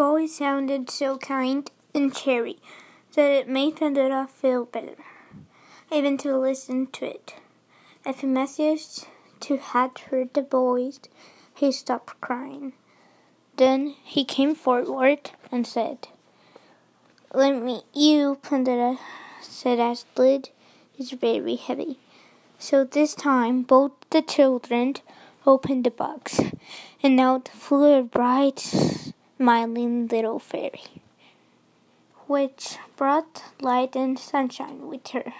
voice sounded so kind and cheery that it made Pandora feel better, even too listen to it. Epimetheus to had heard the voice, he stopped crying. Then he came forward and said, Let me, you, Pandora, said Astrid, is very heavy. So this time both the children opened the box, and out flew a bright, smiling little fairy, which brought light and sunshine with her.